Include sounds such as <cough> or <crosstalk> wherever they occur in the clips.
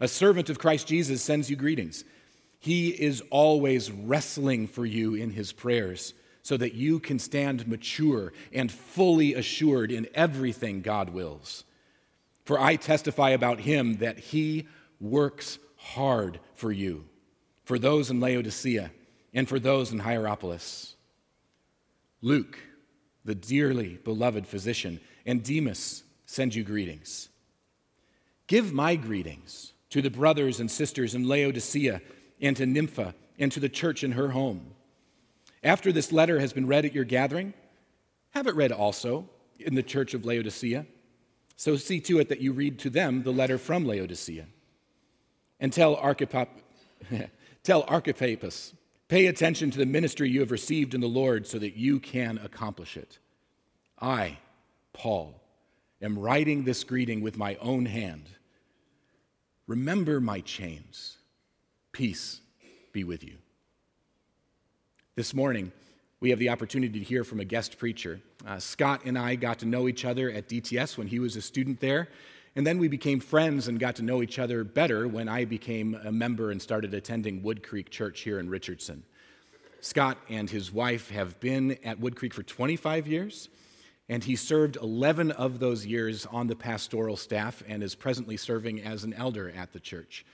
A servant of Christ Jesus sends you greetings. He is always wrestling for you in his prayers so that you can stand mature and fully assured in everything God wills. For I testify about him that he works hard for you, for those in Laodicea, and for those in Hierapolis. Luke, the dearly beloved physician, and Demas send you greetings. Give my greetings to the brothers and sisters in Laodicea and to Nympha and to the church in her home. After this letter has been read at your gathering, have it read also in the church of Laodicea. So see to it that you read to them the letter from Laodicea. And tell, Archipop, <laughs> tell pay attention to the ministry you have received in the Lord so that you can accomplish it. I, Paul, am writing this greeting with my own hand. Remember my chains. Peace be with you. This morning, we have the opportunity to hear from a guest preacher. Uh, Scott and I got to know each other at DTS when he was a student there, and then we became friends and got to know each other better when I became a member and started attending Wood Creek Church here in Richardson. Scott and his wife have been at Wood Creek for 25 years, and he served 11 of those years on the pastoral staff and is presently serving as an elder at the church.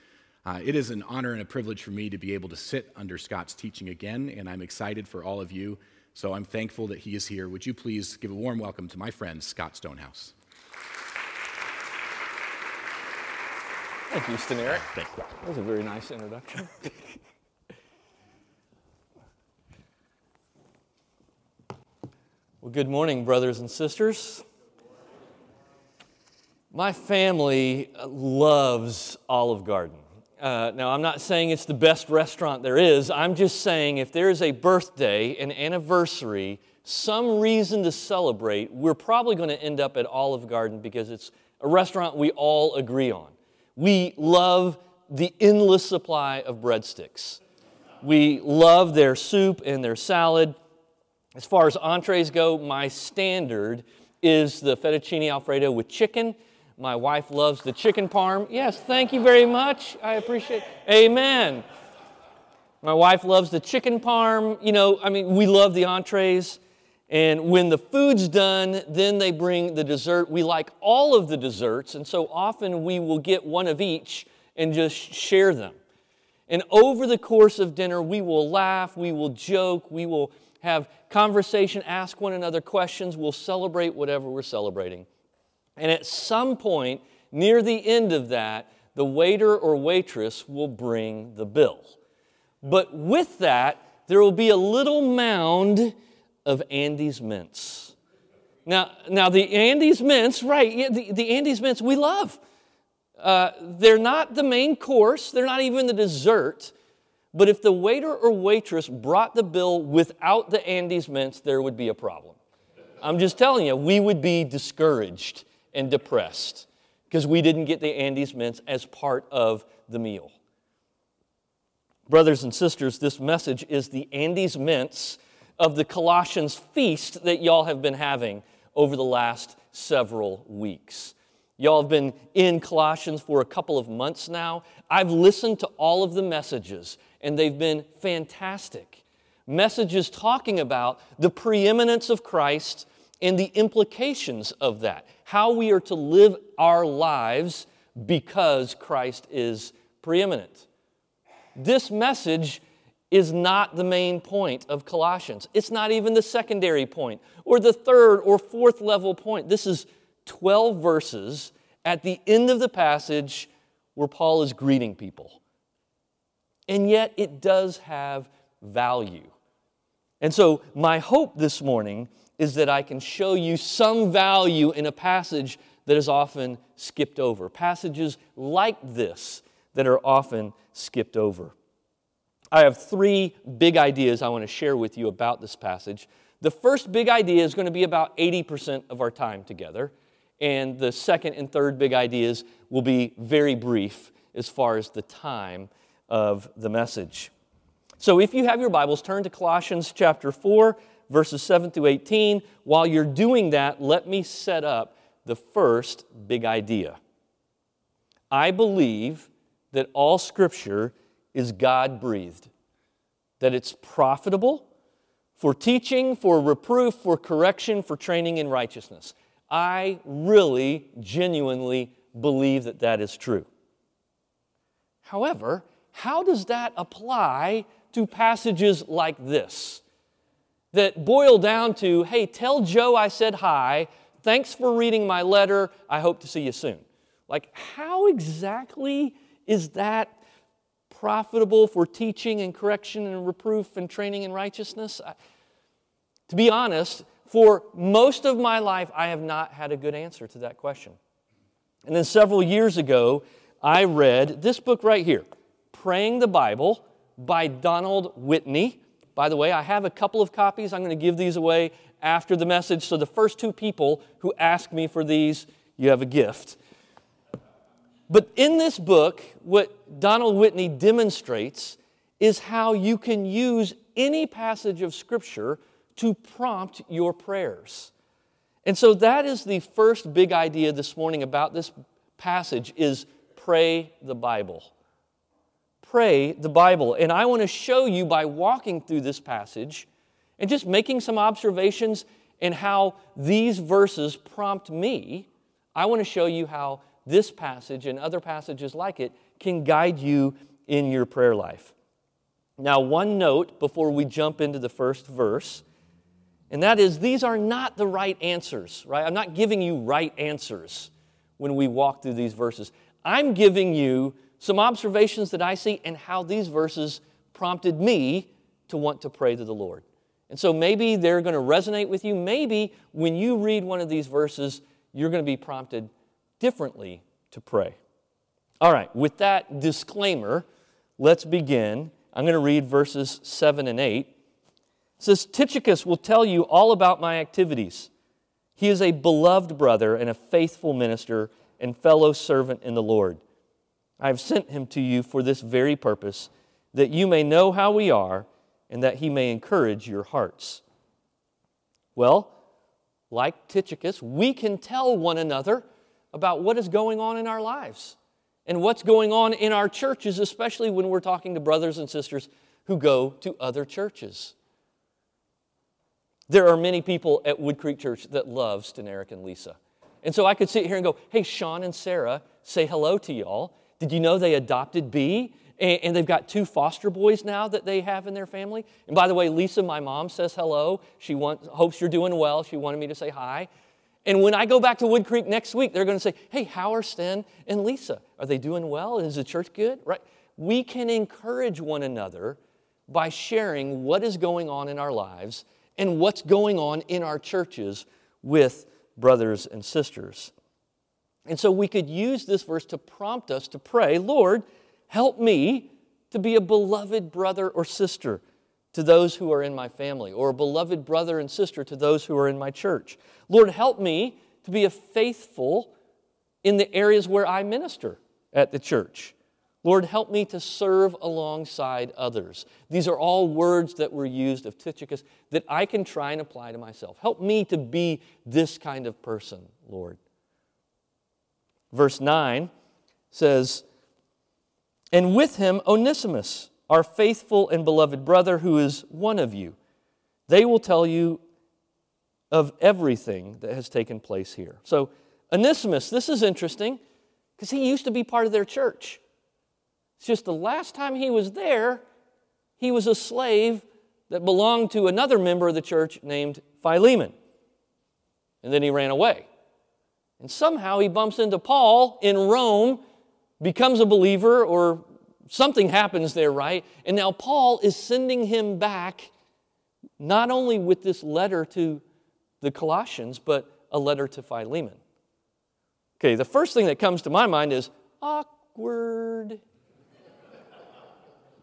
Uh, it is an honor and a privilege for me to be able to sit under Scott's teaching again, and I'm excited for all of you. So I'm thankful that he is here. Would you please give a warm welcome to my friend, Scott Stonehouse? Thank you, Staneric. Thank you. That was a very nice introduction. <laughs> well, good morning, brothers and sisters. My family loves Olive Garden. Uh, now, I'm not saying it's the best restaurant there is. I'm just saying if there is a birthday, an anniversary, some reason to celebrate, we're probably going to end up at Olive Garden because it's a restaurant we all agree on. We love the endless supply of breadsticks. We love their soup and their salad. As far as entrees go, my standard is the fettuccine alfredo with chicken my wife loves the chicken parm. Yes, thank you very much. I appreciate. Amen. My wife loves the chicken parm. You know, I mean, we love the entrees. And when the food's done, then they bring the dessert. We like all of the desserts, and so often we will get one of each and just share them. And over the course of dinner, we will laugh, we will joke, we will have conversation, ask one another questions, we'll celebrate whatever we're celebrating. And at some point near the end of that, the waiter or waitress will bring the bill. But with that, there will be a little mound of Andes mints. Now, now the Andes mints, right, the, the Andes mints we love. Uh, they're not the main course, they're not even the dessert. But if the waiter or waitress brought the bill without the Andes mints, there would be a problem. I'm just telling you, we would be discouraged and depressed because we didn't get the Andes mints as part of the meal. Brothers and sisters, this message is the Andes mints of the Colossians feast that y'all have been having over the last several weeks. Y'all have been in Colossians for a couple of months now. I've listened to all of the messages, and they've been fantastic. Messages talking about the preeminence of Christ and the implications of that how we are to live our lives because Christ is preeminent. This message is not the main point of Colossians. It's not even the secondary point or the third or fourth level point. This is 12 verses at the end of the passage where Paul is greeting people. And yet it does have value. And so, my hope this morning is that I can show you some value in a passage that is often skipped over. Passages like this that are often skipped over. I have three big ideas I want to share with you about this passage. The first big idea is going to be about 80% of our time together, and the second and third big ideas will be very brief as far as the time of the message. So if you have your Bibles, turn to Colossians chapter 4 verses 7 through 18. While you're doing that, let me set up the first big idea. I believe that all Scripture is God breathed, that it's profitable for teaching, for reproof, for correction, for training in righteousness. I really, genuinely believe that that is true. However, how does that apply to passages like this? That boil down to, hey, tell Joe I said hi, thanks for reading my letter, I hope to see you soon. Like, how exactly is that profitable for teaching and correction and reproof and training in righteousness? To be honest, for most of my life, I have not had a good answer to that question. And then several years ago, I read this book right here, Praying the Bible by Donald Whitney. By the way, I have a couple of copies. I'm going to give these away after the message. So the first two people who ask me for these, you have a gift. But in this book, what Donald Whitney demonstrates is how you can use any passage of Scripture to prompt your prayers. And so that is the first big idea this morning about this passage is pray the Bible. Pray the Bible. And I want to show you by walking through this passage and just making some observations and how these verses prompt me. I want to show you how this passage and other passages like it can guide you in your prayer life. Now, one note before we jump into the first verse, and that is these are not the right answers, right? I'm not giving you right answers when we walk through these verses. I'm giving you some observations that I see and how these verses prompted me to want to pray to the Lord. And so maybe they're going to resonate with you. Maybe when you read one of these verses, you're going to be prompted differently to pray. All right, with that disclaimer, let's begin. I'm going to read verses 7 and 8. It says, Tychicus will tell you all about my activities. He is a beloved brother and a faithful minister and fellow servant in the Lord. I have sent him to you for this very purpose, that you may know how we are and that he may encourage your hearts. Well, like Tychicus, we can tell one another about what is going on in our lives and what's going on in our churches, especially when we're talking to brothers and sisters who go to other churches. There are many people at Wood Creek Church that love Steneric and Lisa. And so I could sit here and go, hey, Sean and Sarah, say hello to y'all. Did you know they adopted B? And they've got two foster boys now that they have in their family. And by the way, Lisa, my mom, says hello. She wants, hopes you're doing well. She wanted me to say hi. And when I go back to Wood Creek next week, they're going to say, Hey, how are Sten and Lisa? Are they doing well? Is the church good? Right? We can encourage one another by sharing what is going on in our lives and what's going on in our churches with brothers and sisters. And so we could use this verse to prompt us to pray, Lord, help me to be a beloved brother or sister to those who are in my family, or a beloved brother and sister to those who are in my church. Lord, help me to be a faithful in the areas where I minister at the church. Lord, help me to serve alongside others. These are all words that were used of Tychicus that I can try and apply to myself. Help me to be this kind of person, Lord. Verse 9 says, And with him Onesimus our faithful and beloved brother who is one of you. They will tell you of everything that has taken place here. So, Onesimus, this is interesting because he used to be part of their church. It's just the last time he was there, he was a slave that belonged to another member of the church named Philemon. And then he ran away. And somehow he bumps into Paul in Rome, becomes a believer or something happens there, right? And now Paul is sending him back not only with this letter to the Colossians, but a letter to Philemon. Okay, the first thing that comes to my mind is awkward,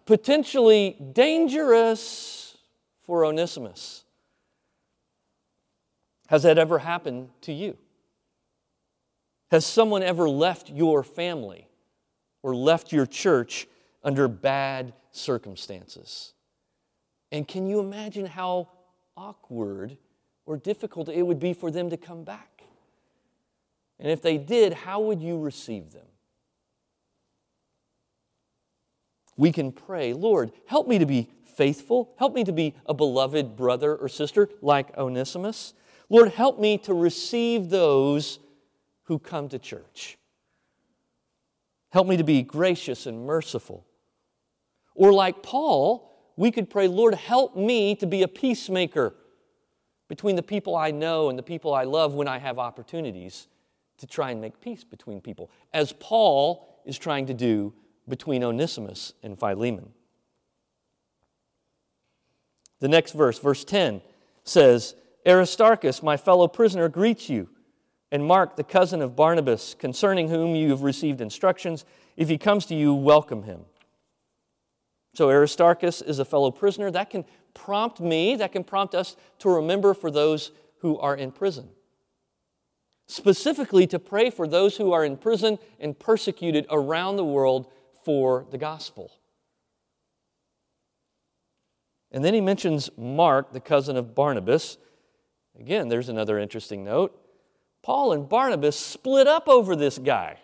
potentially dangerous for Onesimus. Has that ever happened to you? Has someone ever left your family or left your church under bad circumstances. And can you imagine how awkward or difficult it would be for them to come back? And if they did, how would you receive them? we can pray, Lord, help me to be faithful. Help me to be a beloved brother or sister like Onesimus. Lord, help me to receive those who come to church. Help me to be gracious and merciful. Or like Paul, we could pray, Lord, help me to be a peacemaker between the people I know and the people I love when I have opportunities to try and make peace between people, as Paul is trying to do between Onesimus and Philemon. The next verse, verse 10, says, Aristarchus, my fellow prisoner, greets you, and Mark, the cousin of Barnabas, concerning whom you have received instructions. If he comes to you, welcome him. So, Aristarchus is a fellow prisoner. That can prompt me, that can prompt us to remember for those who are in prison. Specifically, to pray for those who are in prison and persecuted around the world for the gospel. And then he mentions Mark, the cousin of Barnabas. Again, there's another interesting note. Paul and Barnabas split up over this guy.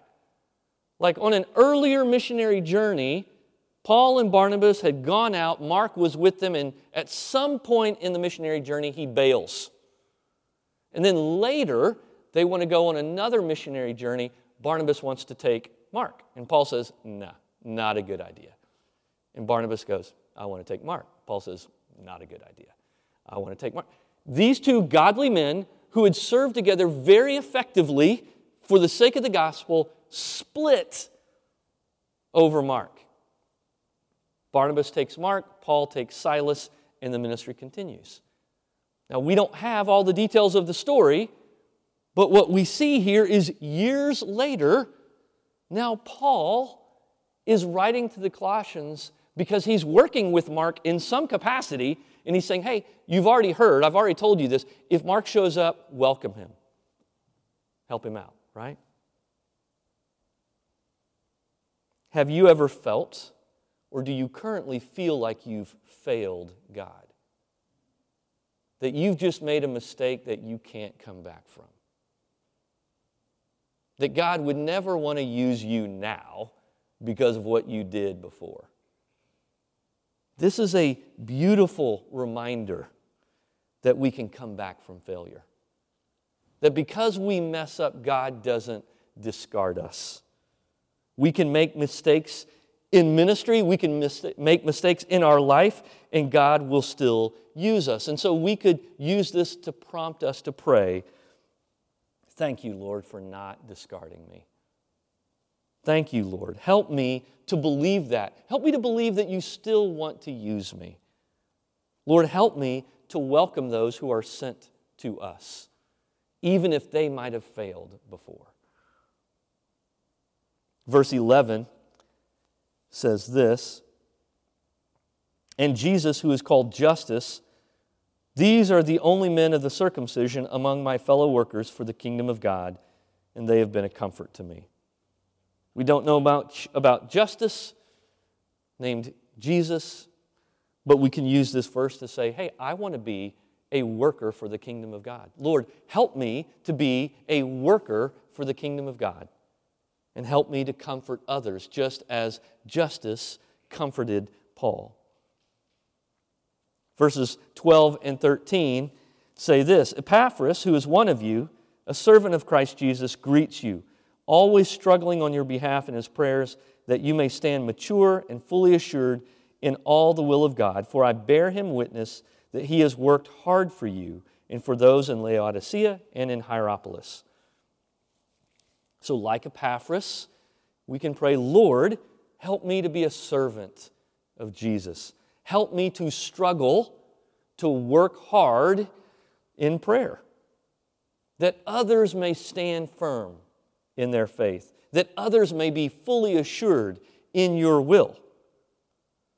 Like on an earlier missionary journey, Paul and Barnabas had gone out, Mark was with them, and at some point in the missionary journey, he bails. And then later, they want to go on another missionary journey. Barnabas wants to take Mark. And Paul says, nah, not a good idea. And Barnabas goes, I want to take Mark. Paul says, not a good idea. I want to take Mark. These two godly men who had served together very effectively for the sake of the gospel split over Mark. Barnabas takes Mark, Paul takes Silas, and the ministry continues. Now, we don't have all the details of the story, but what we see here is years later, now Paul is writing to the Colossians because he's working with Mark in some capacity, and he's saying, Hey, you've already heard, I've already told you this. If Mark shows up, welcome him, help him out, right? Have you ever felt, or do you currently feel like you've failed God? That you've just made a mistake that you can't come back from? That God would never want to use you now because of what you did before. This is a beautiful reminder that we can come back from failure. That because we mess up, God doesn't discard us. We can make mistakes in ministry, we can mis- make mistakes in our life, and God will still use us. And so we could use this to prompt us to pray Thank you, Lord, for not discarding me. Thank you, Lord. Help me to believe that. Help me to believe that you still want to use me. Lord, help me to welcome those who are sent to us, even if they might have failed before. Verse 11 says this And Jesus, who is called Justus, these are the only men of the circumcision among my fellow workers for the kingdom of God, and they have been a comfort to me. We don't know about, about Justus, named Jesus, but we can use this verse to say, hey, I want to be a worker for the kingdom of God. Lord, help me to be a worker for the kingdom of God. And help me to comfort others, just as Justus comforted Paul. Verses 12 and 13 say this Epaphras, who is one of you, a servant of Christ Jesus, greets you always struggling on your behalf in his prayers, that you may stand mature and fully assured in all the will of God. For I bear him witness that he has worked hard for you and for those in Laodicea and in Hierapolis. So, like Epaphras, we can pray, Lord, help me to be a servant of Jesus. Help me to struggle, to work hard in prayer, that others may stand firm in their faith, that others may be fully assured in your will.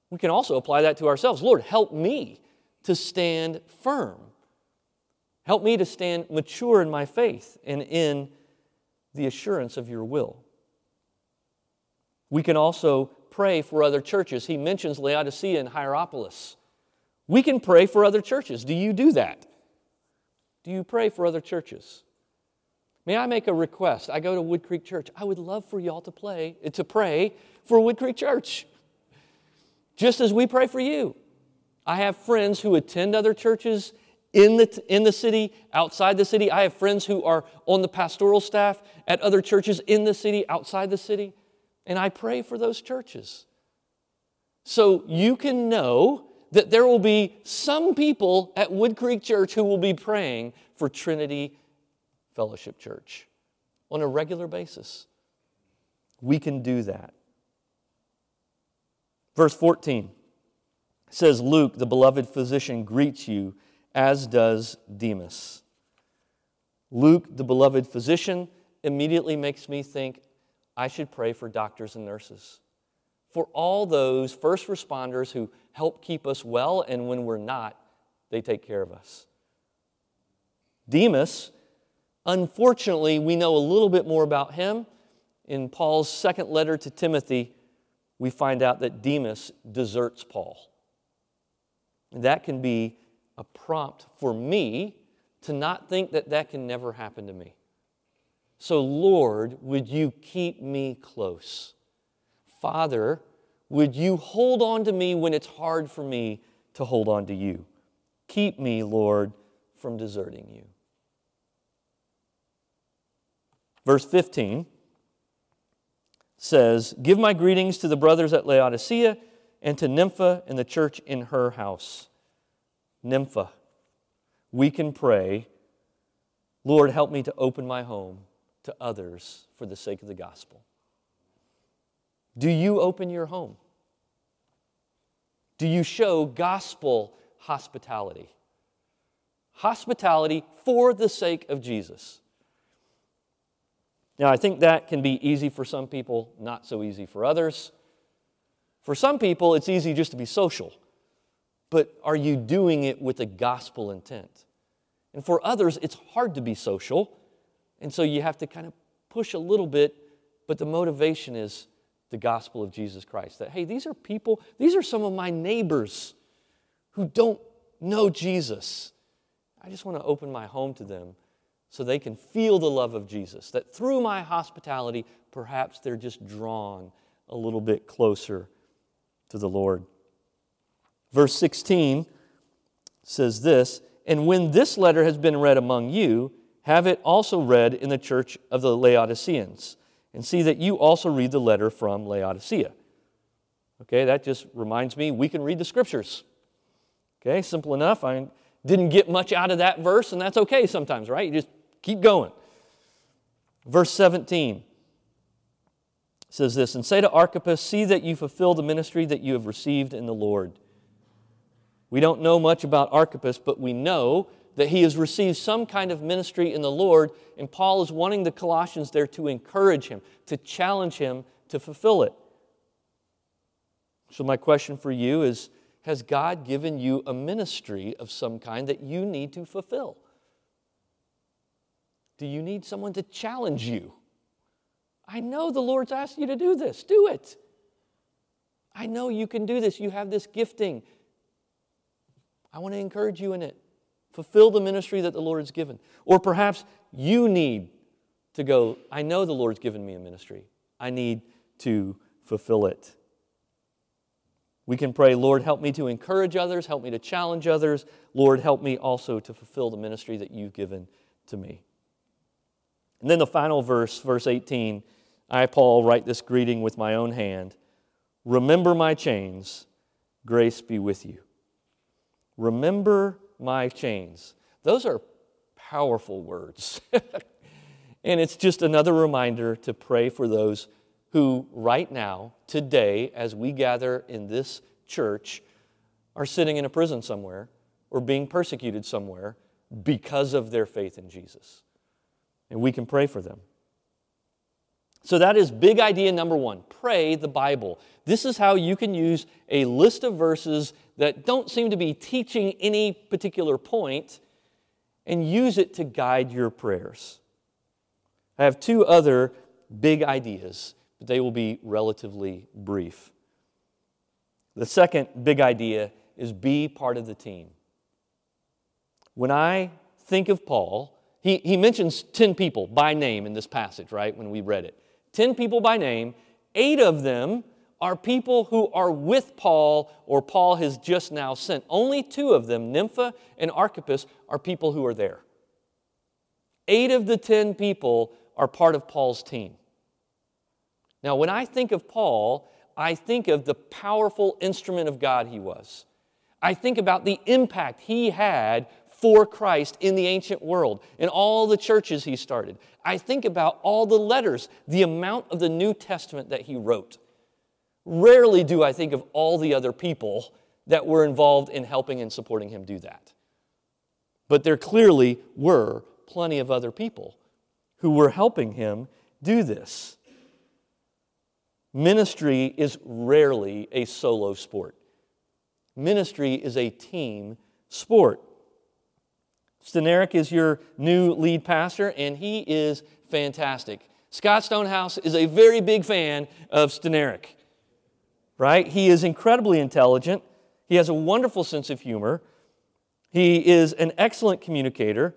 We can also apply that to ourselves. Lord, help me to stand firm. Help me to stand mature in my faith and in the assurance of your will. We can also pray for other churches. He mentions Laodicea and Hierapolis. We can pray for other churches. Do you do that? Do you pray for other churches? May I make a request? I go to Wood Creek Church. I would love for y'all to play to pray for Wood Creek Church. just as we pray for you. I have friends who attend other churches in the, in the city, outside the city. I have friends who are on the pastoral staff at other churches in the city, outside the city, and I pray for those churches. So you can know that there will be some people at Wood Creek Church who will be praying for Trinity Fellowship Church on a regular basis. We can do that. Verse 14 says, Luke, the beloved physician, greets you, as does Demas. Luke, the beloved physician, immediately makes me think I should pray for doctors and nurses, for all those first responders who help keep us well, and when we're not, they take care of us. Demas, unfortunately, we know a little bit more about him. In Paul's second letter to Timothy, we find out that Demas deserts Paul. And that can be a prompt for me to not think that that can never happen to me. So, Lord, would you keep me close? Father, would you hold on to me when it's hard for me to hold on to you? Keep me, Lord, from deserting you. Verse 15 says, Give my greetings to the brothers at Laodicea and to Nympha and the church in her house. Nympha, we can pray, Lord, help me to open my home to others for the sake of the gospel. Do you open your home? Do you show gospel hospitality? Hospitality for the sake of Jesus. Now, I think that can be easy for some people, not so easy for others. For some people, it's easy just to be social, but are you doing it with a gospel intent? And for others, it's hard to be social, and so you have to kind of push a little bit, but the motivation is the gospel of Jesus Christ. That, hey, these are people, these are some of my neighbors who don't know Jesus. I just want to open my home to them so they can feel the love of Jesus. That through my hospitality, perhaps they're just drawn a little bit closer to the Lord. Verse 16 says this And when this letter has been read among you, have it also read in the church of the Laodiceans, and see that you also read the letter from Laodicea. Okay, that just reminds me we can read the scriptures. Okay, simple enough. I didn't get much out of that verse, and that's okay sometimes, right? You just keep going. Verse 17 says this And say to Archippus, See that you fulfill the ministry that you have received in the Lord. We don't know much about Archippus, but we know that he has received some kind of ministry in the Lord, and Paul is wanting the Colossians there to encourage him, to challenge him to fulfill it. So, my question for you is Has God given you a ministry of some kind that you need to fulfill? Do you need someone to challenge you? I know the Lord's asked you to do this. Do it. I know you can do this. You have this gifting. I want to encourage you in it. Fulfill the ministry that the Lord has given. Or perhaps you need to go, I know the Lord's given me a ministry. I need to fulfill it. We can pray, Lord, help me to encourage others, help me to challenge others. Lord, help me also to fulfill the ministry that you've given to me. And then the final verse, verse 18, I, Paul, write this greeting with my own hand. Remember my chains, grace be with you. Remember my chains. Those are powerful words. <laughs> and it's just another reminder to pray for those who, right now, today, as we gather in this church, are sitting in a prison somewhere or being persecuted somewhere because of their faith in Jesus. And we can pray for them. So, that is big idea number one pray the Bible. This is how you can use a list of verses that don't seem to be teaching any particular point and use it to guide your prayers. I have two other big ideas, but they will be relatively brief. The second big idea is be part of the team. When I think of Paul, he, he mentions 10 people by name in this passage, right, when we read it. 10 people by name, eight of them are people who are with Paul or Paul has just now sent. Only two of them, Nympha and Archippus, are people who are there. Eight of the ten people are part of Paul's team. Now, when I think of Paul, I think of the powerful instrument of God he was. I think about the impact he had for Christ in the ancient world, in all the churches he started. I think about all the letters, the amount of the New Testament that he wrote. Rarely do I think of all the other people that were involved in helping and supporting him do that. But there clearly were plenty of other people who were helping him do this. Ministry is rarely a solo sport. Ministry is a team sport. Steneric is your new lead pastor, and he is fantastic. Scott Stonehouse is a very big fan of Steneric, right? He is incredibly intelligent. He has a wonderful sense of humor. He is an excellent communicator.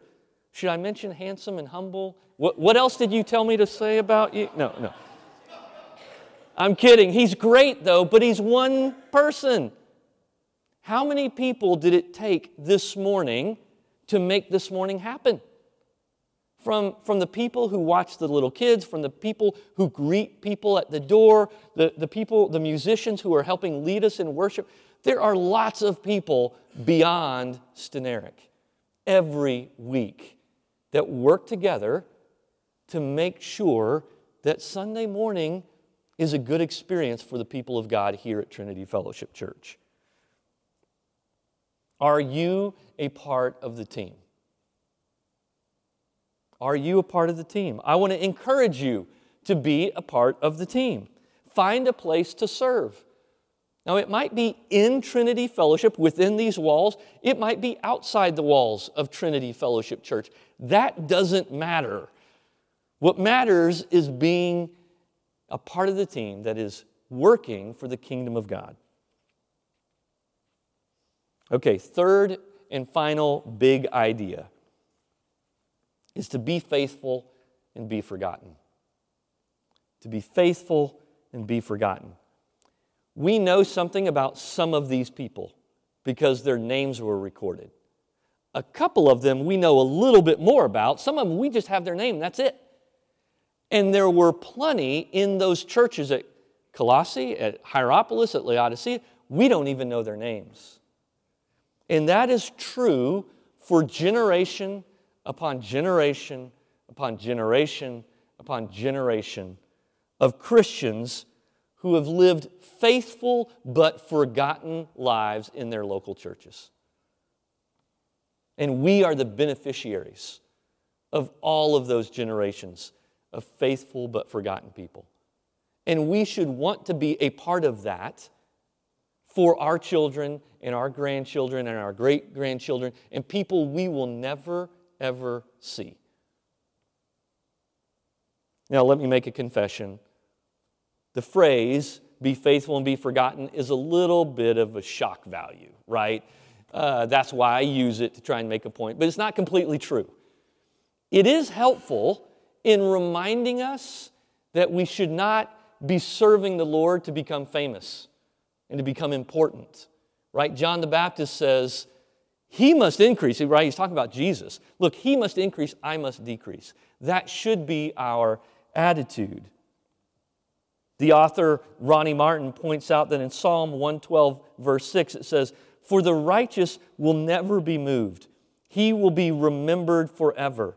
Should I mention handsome and humble? What, what else did you tell me to say about you? No, no. I'm kidding. He's great, though, but he's one person. How many people did it take this morning to make this morning happen? From, from the people who watch the little kids, from the people who greet people at the door, the, the people, the musicians who are helping lead us in worship. There are lots of people beyond Steneric every week that work together to make sure that Sunday morning is a good experience for the people of God here at Trinity Fellowship Church. Are you a part of the team? Are you a part of the team? I want to encourage you to be a part of the team. Find a place to serve. Now, it might be in Trinity Fellowship within these walls, it might be outside the walls of Trinity Fellowship Church. That doesn't matter. What matters is being a part of the team that is working for the kingdom of God. Okay, third and final big idea is to be faithful and be forgotten. To be faithful and be forgotten. We know something about some of these people because their names were recorded. A couple of them we know a little bit more about. Some of them we just have their name, that's it. And there were plenty in those churches at Colossae, at Hierapolis, at Laodicea. We don't even know their names. And that is true for generation upon generation upon generation upon generation of Christians who have lived faithful but forgotten lives in their local churches. And we are the beneficiaries of all of those generations of faithful but forgotten people. And we should want to be a part of that for our children and our grandchildren and our great grandchildren and people we will never, ever see. Now, let me make a confession. The phrase, be faithful and be forgotten, is a little bit of a shock value, right? Uh, that's why I use it to try and make a point, but it's not completely true. It is helpful in reminding us that we should not be serving the Lord to become famous and to become important right? John the Baptist says, He must increase, right? He's talking about Jesus. Look, He must increase, I must decrease. That should be our attitude. The author, Ronnie Martin, points out that in Psalm 112, verse 6, it says, For the righteous will never be moved, he will be remembered forever.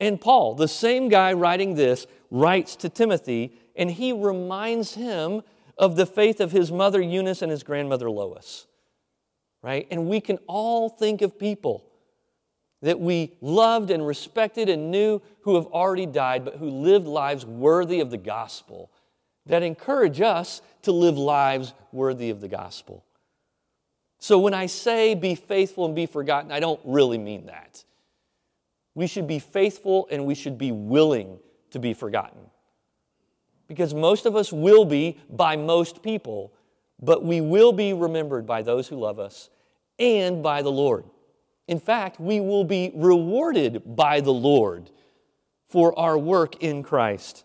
And Paul, the same guy writing this, writes to Timothy, and he reminds him of the faith of his mother Eunice and his grandmother Lois. Right? And we can all think of people that we loved and respected and knew who have already died, but who lived lives worthy of the gospel, that encourage us to live lives worthy of the gospel. So when I say be faithful and be forgotten, I don't really mean that. We should be faithful and we should be willing to be forgotten because most of us will be by most people, but we will be remembered by those who love us and by the Lord. In fact, we will be rewarded by the Lord for our work in Christ.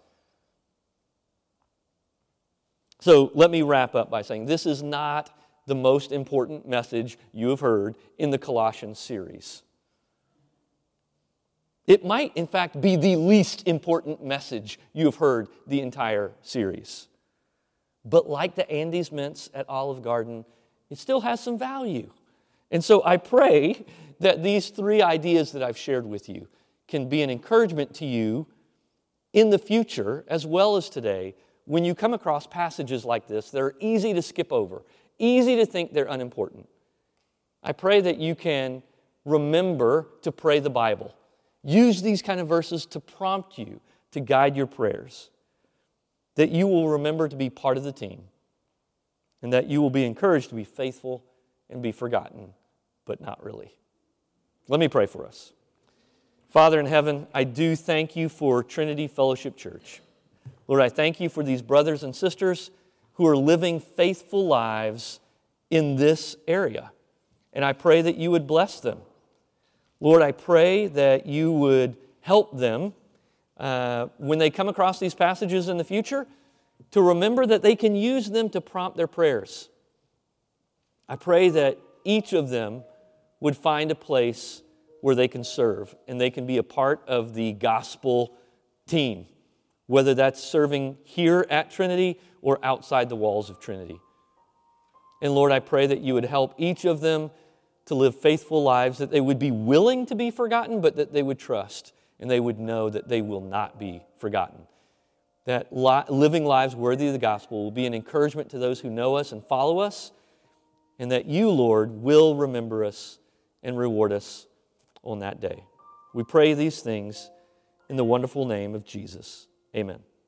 So let me wrap up by saying this is not the most important message you have heard in the Colossians series. It might, in fact, be the least important message you have heard the entire series. But like the Andes mints at Olive Garden, it still has some value. And so I pray that these three ideas that I've shared with you can be an encouragement to you in the future as well as today when you come across passages like this that are easy to skip over, easy to think they're unimportant. I pray that you can remember to pray the Bible. Use these kind of verses to prompt you to guide your prayers. That you will remember to be part of the team and that you will be encouraged to be faithful and be forgotten, but not really. Let me pray for us. Father in heaven, I do thank you for Trinity Fellowship Church. Lord, I thank you for these brothers and sisters who are living faithful lives in this area. And I pray that you would bless them. Lord, I pray that you would help them uh, when they come across these passages in the future to remember that they can use them to prompt their prayers. I pray that each of them would find a place where they can serve and they can be a part of the gospel team, whether that's serving here at Trinity or outside the walls of Trinity. And Lord, I pray that you would help each of them to live faithful lives, that they would be willing to be forgotten, but that they would trust and they would know that they will not be forgotten. That li- living lives worthy of the gospel will be an encouragement to those who know us and follow us, and that you, Lord, will remember us and reward us on that day. We pray these things in the wonderful name of Jesus. Amen.